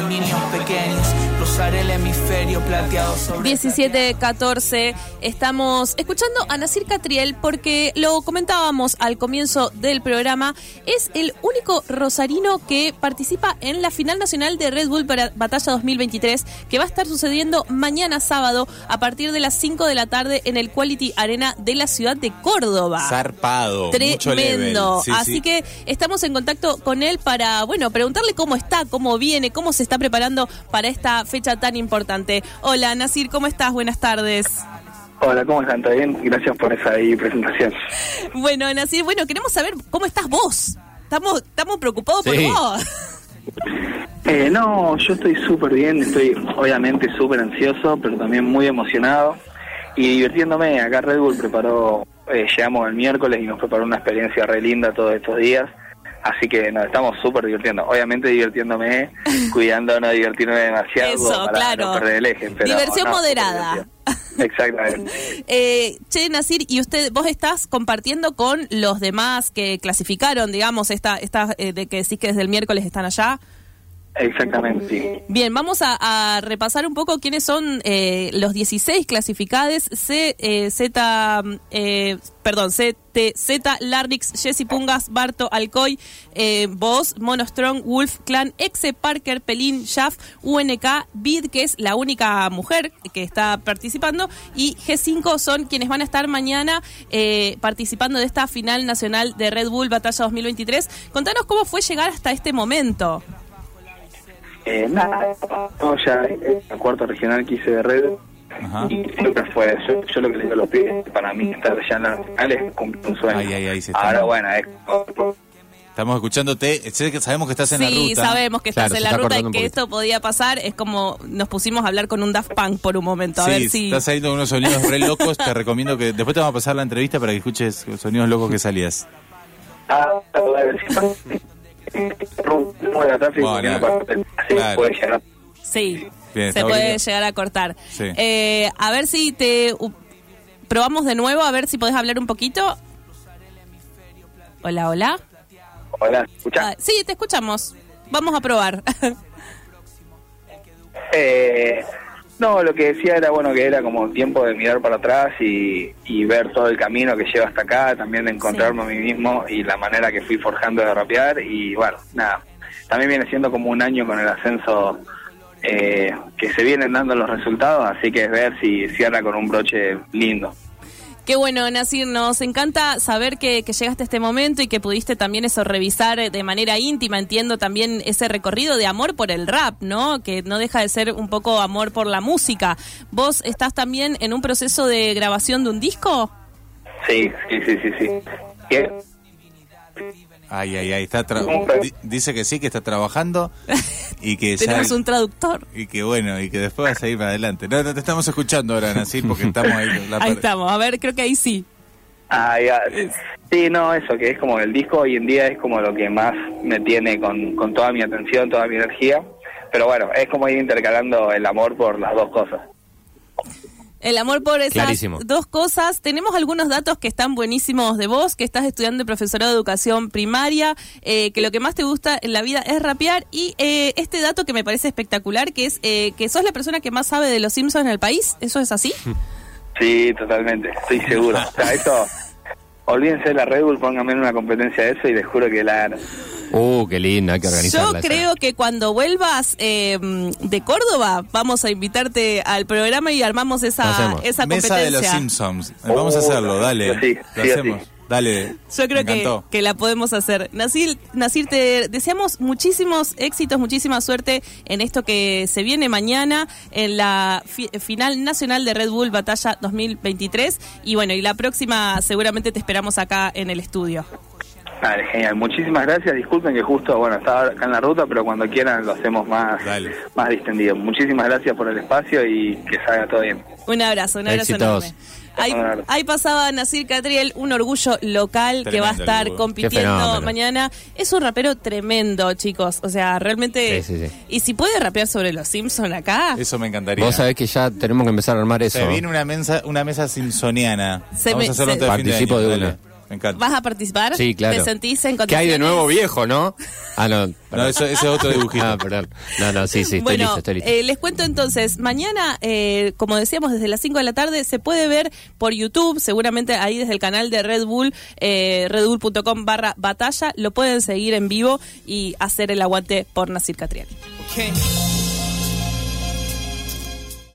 los niños pequeños. Cruzar el hemisferio plateado sobre. 17-14. Estamos escuchando a Nasir Catriel porque lo comentábamos al comienzo del programa. Es el único rosarino que participa en la final nacional de Red Bull para Batalla 2023 que va a estar sucediendo mañana sábado a partir de las 5 de la tarde en el Quality Arena de la ciudad de Córdoba. Zarpado. mucho level. Tremendo. Sí, Así sí. que estamos en contacto con él para, bueno, preguntarle cómo está, cómo viene, cómo se está preparando para esta fecha tan importante. Hola, Nasir, ¿cómo estás? Buenas tardes. Hola, ¿cómo están? ¿Todo bien? Gracias por esa ahí presentación. Bueno, Nasir, bueno, queremos saber cómo estás vos. Estamos, estamos preocupados Sí. por vos. Eh, no, yo estoy súper bien, estoy obviamente súper ansioso, pero también muy emocionado y divirtiéndome. Acá Red Bull preparó, eh, llegamos el miércoles y nos preparó una experiencia re linda todos estos días. Así que nos estamos súper divirtiendo. Obviamente divirtiéndome, cuidando no divertirme demasiado Eso, para claro. no perder el eje. Pero Diversión no, moderada. Exactamente. Eh, che, Nasir, y usted, vos estás compartiendo con los demás que clasificaron, digamos, esta, esta eh, de que decís que desde el miércoles están allá. Exactamente. Bien, vamos a, repasar un poco quiénes son eh, los 16 clasificados. C, eh, Z, eh, perdón, Z, Larnix, Jesse Pungas, Barto, Alcoy, eh, Boss, Monostrong, Wolf, Clan, Exe, Parker, Pelín, Shaft, UNK, Bid, que es la única mujer que está participando, y G5 son quienes van a estar mañana eh, participando de esta final nacional de Red Bull Batalla 2023. Contanos cómo fue llegar hasta este momento. Eh, nada, no, ya el cuarto regional que hice de red Ajá. y siempre fue, yo, yo lo que le digo a los pibes, para mí estar ya en la final es cumplir un sueño. Ay, ay, ay, se está- Ahora bueno, es Estamos escuchándote. Que sabemos que estás en la Sí, ruta. sabemos que estás Claro, en la está ruta y que esto podía pasar. Es como nos pusimos a hablar con un Daft Punk por un momento. A Sí, ver si. estás saliendo unos sonidos re locos. Te recomiendo que después te vamos a pasar la entrevista para que escuches los sonidos locos que salías. ah, Bueno, claro. puede llegar. Sí, Bien, se puede bien. llegar a cortar. Sí. Eh, a ver si te. probamos de nuevo, a ver si podés hablar un poquito. Hola, hola. Hola. Ah, sí, te escuchamos. Vamos a probar. Eh, no, lo que decía era bueno que era como tiempo de mirar para atrás y, y ver todo el camino que lleva hasta acá, también de encontrarme a mí mismo y la manera que fui forjando de rapear y bueno, nada, también viene siendo como un año con el ascenso eh, que se vienen dando los resultados, así que es ver si cierra con un broche lindo. Qué bueno, Nasir, nos encanta saber que, llegaste a este momento y que pudiste también eso revisar de manera íntima, entiendo también ese recorrido de amor por el rap, ¿no? Que no deja de ser un poco amor por la música. ¿Vos estás también en un proceso de grabación de un disco? Sí, sí, sí, sí, sí. Ay, ay, ay. Está tra- dice que sí, que está trabajando y que ya. Tenemos un traductor. Y que bueno, y que después vas a ir para adelante. No, no te estamos escuchando ahora, Nasir, porque estamos ahí. la Ahí estamos, a ver, creo que ahí sí. Ah, ya. Sí, no, eso, que es como el disco hoy en día es como lo que más me tiene con, con toda mi atención, toda mi energía. Pero bueno, es como ir intercalando el amor por las dos cosas. El amor por esas Clarísimo. dos cosas. Tenemos algunos datos que están buenísimos de vos, que estás estudiando de profesorado de educación primaria, eh, que lo que más te gusta en la vida es rapear. Y eh, este dato que me parece espectacular, que es eh, que sos la persona que más sabe de los Simpsons en el país. ¿Eso es así? Sí, totalmente, estoy seguro. O sea, eso, olvídense de la Red Bull, pónganme en una competencia de eso y les juro que la gano. Uh, qué lindo, hay que Yo esa. creo que cuando vuelvas eh, de Córdoba, vamos a invitarte al programa y armamos esa, esa Mesa competencia. de los Simpsons. Vamos a hacerlo, dale. Sí, Lo sí, hacemos. sí. Dale. Yo creo que, que la podemos hacer. Nasir, Nasir, te deseamos muchísimos éxitos, muchísima suerte en esto que se viene mañana en la fi- final nacional de Red Bull Batalla 2023. Y bueno, y la próxima seguramente te esperamos acá en el estudio. Vale, genial. Muchísimas gracias. Disculpen que justo, bueno, estaba acá en la ruta, pero cuando quieran lo hacemos más, Dale. más distendido. Muchísimas gracias por el espacio y que salga todo bien. Un abrazo, un abrazo Éxitos. enorme. Ahí, ahí pasaba Nasir Catriel, un orgullo local que va a estar Lugo. compitiendo mañana. Es un rapero tremendo, chicos. O sea, realmente. Sí, sí, sí. Y si puede rapear sobre los Simpson acá. Eso me encantaría. Vos sabés que ya tenemos que empezar a armar eso. Se viene una mesa, una mesa simpsoniana. Se Vamos me- a hacerlo se- todo de Participo año, de dale. una. Me encanta. ¿Vas a participar? Sí, claro. ¿Te sentís en ¿Qué hay de nuevo viejo, no? Ah, no. No, eso, ese es otro dibujito. Ah, perdón. No, no, sí, sí, estoy bueno, listo, estoy listo. eh, les cuento entonces, mañana, eh, como decíamos, desde las 5 de la tarde se puede ver por YouTube, seguramente ahí desde el canal de Red Bull, eh, redbull.com barra batalla, lo pueden seguir en vivo y hacer el aguante por Nasir Catriani. Okay.